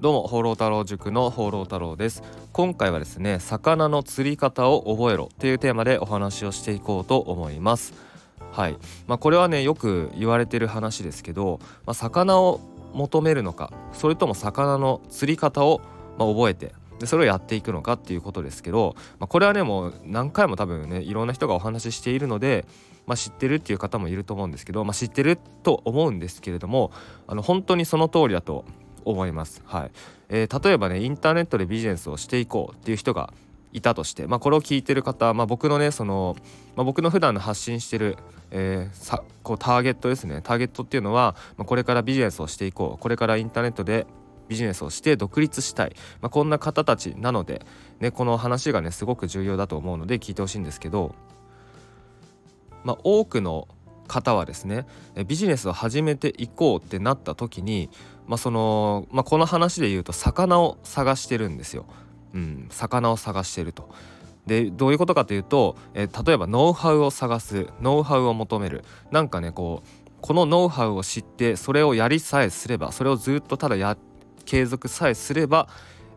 どうも放浪太郎塾の放浪太郎です。今回はですね魚の釣り方を覚えろというテーマでお話をしていこうと思います。はい。まあ、これはねよく言われてる話ですけど、まあ、魚を求めるのかそれとも魚の釣り方をま覚えてでそれをやっていくのかっていうことですけど、まあ、これはねもう何回も多分ねいろんな人がお話ししているので、まあ、知ってるっていう方もいると思うんですけど、まあ、知ってると思うんですけれどもあの本当にその通りだと思います。はい。えー、例えばねインターネットでビジネスをしていこうっていう人がいたとして、まあ、これを聞いてる方、まあ、僕のねその、まあ、僕の普段の発信してる、えー、こうターゲットですね。ターゲットっていうのは、ま、これからビジネスをしていこう。これからインターネットでビジネスをして独立したい、ま、こんな方たちなので、ね、この話がねすごく重要だと思うので聞いてほしいんですけど、ま、多くの方はですねビジネスを始めていこうってなった時に、まあそのまあ、この話で言うと魚を探してるんですよ。うん、魚を探してると。でどういうことかというと、えー、例えばノウハウを探すノウハウを求めるなんかねこうこのノウハウを知ってそれをやりさえすればそれをずっとただや継続さえすれば、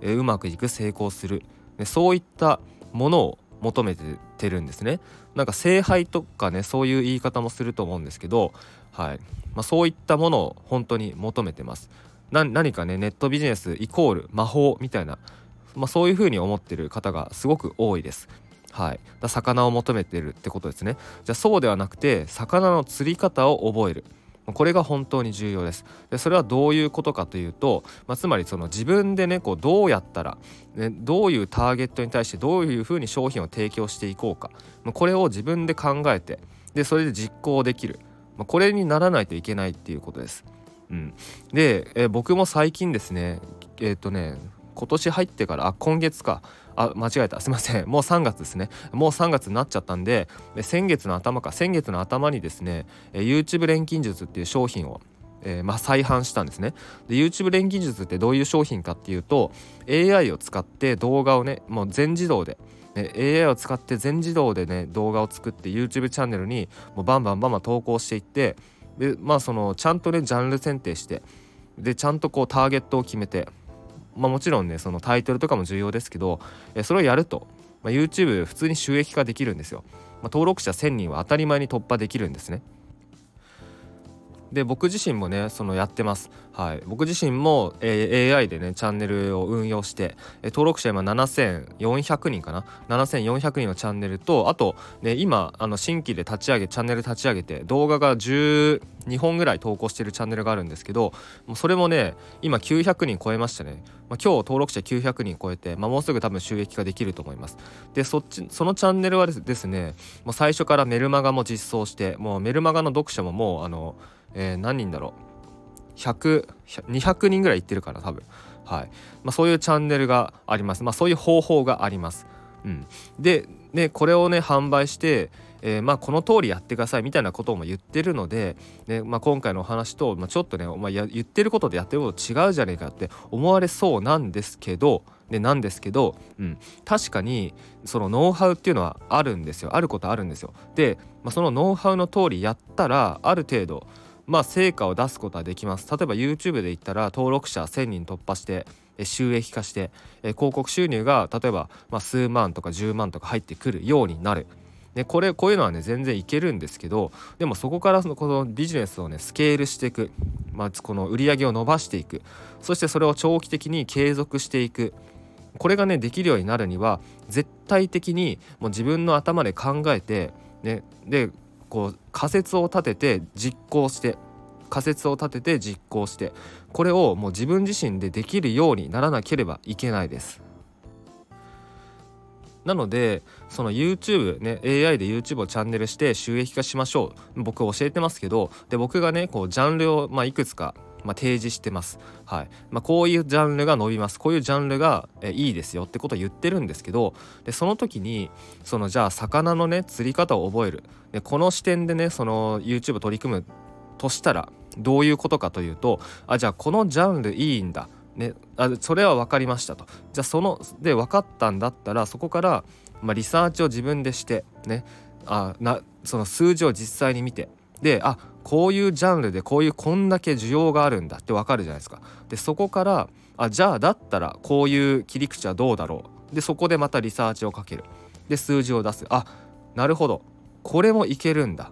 えー、うまくいく成功するでそういったものを求めてるんですね。なんか聖杯とかねそういう言い方もすると思うんですけど、はい。まあ、そういったものを本当に求めてます。何かねネットビジネスイコール魔法みたいな、まあ、そういうふうに思ってる方がすごく多いです。はい、だ魚を求めてるってことですね。じゃあそうではなくて魚の釣り方を覚える。これが本当に重要です。でそれはどういうことかというと、まあ、つまりその自分でねこうどうやったら、ね、どういうターゲットに対してどういうふうに商品を提供していこうか。これを自分で考えてでそれで実行できる、まあ、これにならないといけないっていうことです。うん、で、え僕も最近ですねえっ、ー、とね今年入ってからあ今月か。あ間違えた。すいません。もう3月ですね。もう3月になっちゃったんで先月の頭か。先月の頭にですね YouTube 錬金術っていう商品をえー、まあ、再販したんですね。で YouTube 錬金術ってどういう商品かっていうと AI を使って動画をねもう全自動で、ね、AI を使って全自動でね動画を作って YouTube チャンネルにもうバンバンバンバン投稿していってでまあそのちゃんとねジャンル選定してでちゃんとこうターゲットを決めてまあ、もちろんねそのタイトルとかも重要ですけど、えそれをやると、まあ、YouTube 普通に収益化できるんですよ、まあ、登録者1000人は当たり前に突破できるんですね。で僕自身もねそのやってます。はい。僕自身も、え、AI でねチャンネルを運用して、え、登録者今7400人かな？7400人のチャンネルとあとね今あの新規で立ち上げチャンネル立ち上げて動画が12本ぐらい投稿してるチャンネルがあるんですけどもうそれもね今900人超えましたね、まあ、今日登録者900人超えて、まあ、もうすぐ多分収益化できると思います。でそっちそのチャンネルはですねもう最初からメルマガも実装してもうメルマガの読者ももうあのえー、何人だろう？100200人ぐらい行ってるから多分。はい。まあ、そういうチャンネルがあります。まあそういう方法があります、うん、でねこれをね販売してえー、まあこの通りやってくださいみたいなことも言ってるので、ねまあ、今回のお話と、まあ、ちょっとねお前言ってることでやってること違うじゃねえかって思われそうなんですけどでなんですけど、うん、確かにそのノウハウっていうのはあるんですよ。あることあるんですよ。で、まあ、そのノウハウの通りやったらある程度まあ成果を出すことはできます。例えば YouTube で言ったら登録者1000人突破して収益化して広告収入が例えば、まあ、数万とか10万とか入ってくるようになる。でこれこういうのはね全然いけるんですけどでもそこからそのこのビジネスをねスケールしていく、まあ、この売り上げを伸ばしていく。そしてそれを長期的に継続していく。これがねできるようになるには絶対的にもう自分の頭で考えて、ね、でこう仮説を立てて実行して仮説を立てて実行してこれをもう自分自身でできるようにならなければいけないです。なのでその YouTube ね AI で YouTube をチャンネルして収益化しましょう僕教えてますけどで僕がねこうジャンルを、まあ、いくつかまあ、提示してます。はい。まあ、こういうジャンルが伸びます。こういうジャンルがえいいですよ。ってことを言ってるんですけどでその時にそのじゃあ魚のね釣り方を覚える。でこの視点でねその YouTube 取り組むとしたらどういうことかというとあじゃあこのジャンルいいんだ。ね、あそれは分かりましたと。じゃあそので分かったんだったらそこから、まあ、リサーチを自分でしてねあなその数字を実際に見てであこういうジャンルでこういうこんだけ需要があるんだってわかるじゃないですか。でそこからあじゃあだったらこういう切り口はどうだろう。でそこでまたリサーチをかける。で数字を出す。あなるほど。これもいけるんだ。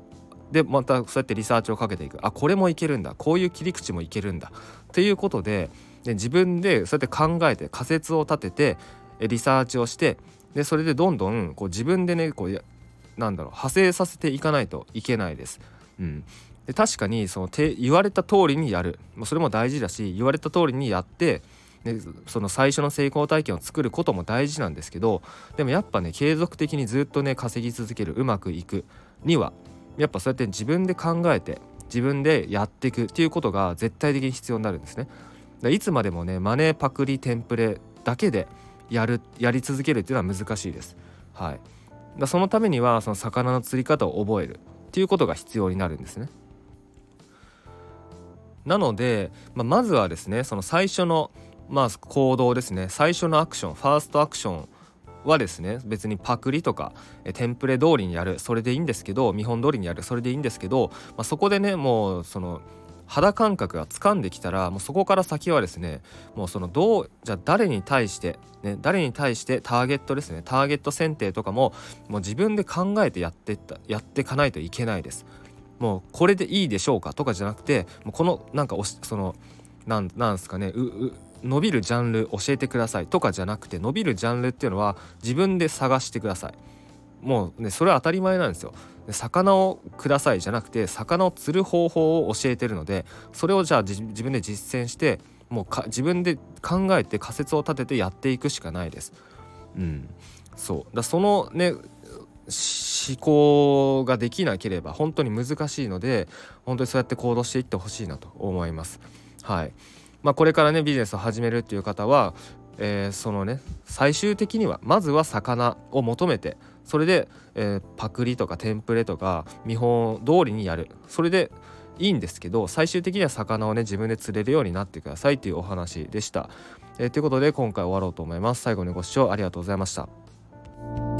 でまたそうやってリサーチをかけていく。あこれもいけるんだ。こういう切り口もいけるんだ。っていうことでで自分でそうやって考えて仮説を立ててリサーチをしてでそれでどんどんこう自分でねこうなんだろう派生させていかないといけないです。うん、で確かにその言われた通りにやるそれも大事だし言われた通りにやってでその最初の成功体験を作ることも大事なんですけどでもやっぱね継続的にずっとね稼ぎ続けるうまくいくにはやっぱそうやって自分で考えて自分でやっていくっていうことが絶対的に必要になるんですね。いつまでもねマネーパクリテンプレだけでやるやり続けるっていうのは難しいです。はい、だそのためにはその魚の釣り方を覚えるっていうことが必要になるんですね。なので、まあ、まずはですねその最初の、まあ、行動ですね最初のアクションファーストアクションはですね別にパクリとかテンプレ通りにやるそれでいいんですけど見本通りにやるそれでいいんですけど、まあ、そこでねもうその肌感覚が掴んできたらもうそこから先はですねもうそのどうじゃあ誰に対して、ね、誰に対してターゲットですねターゲット選定とかももう自分で考えてやってったやっていかないといけないです。もうこれでいいでしょうかとかじゃなくてもうこのなんかそのなんなんすかね伸びるジャンル教えてくださいとかじゃなくて伸びるジャンルっていうのは自分で探してください。もうねそれは当たり前なんですよ。魚をくださいじゃなくて魚を釣る方法を教えてるのでそれをじゃあ自分で実践してもうか自分で考えて仮説を立ててやっていくしかないです。うん、そうだそのね思考ができなければ本当に難しいので本当にそうやって行動していってほしいなと思います。はいまあ、これからねビジネスを始めるっていう方は、えー、そのね最終的にはまずは魚を求めてそれで、えー、パクリとかテンプレとか見本通りにやるそれでいいんですけど最終的には魚をね自分で釣れるようになってくださいというお話でした。えー、ということで今回終わろうと思います。最後にご視聴ありがとうございました。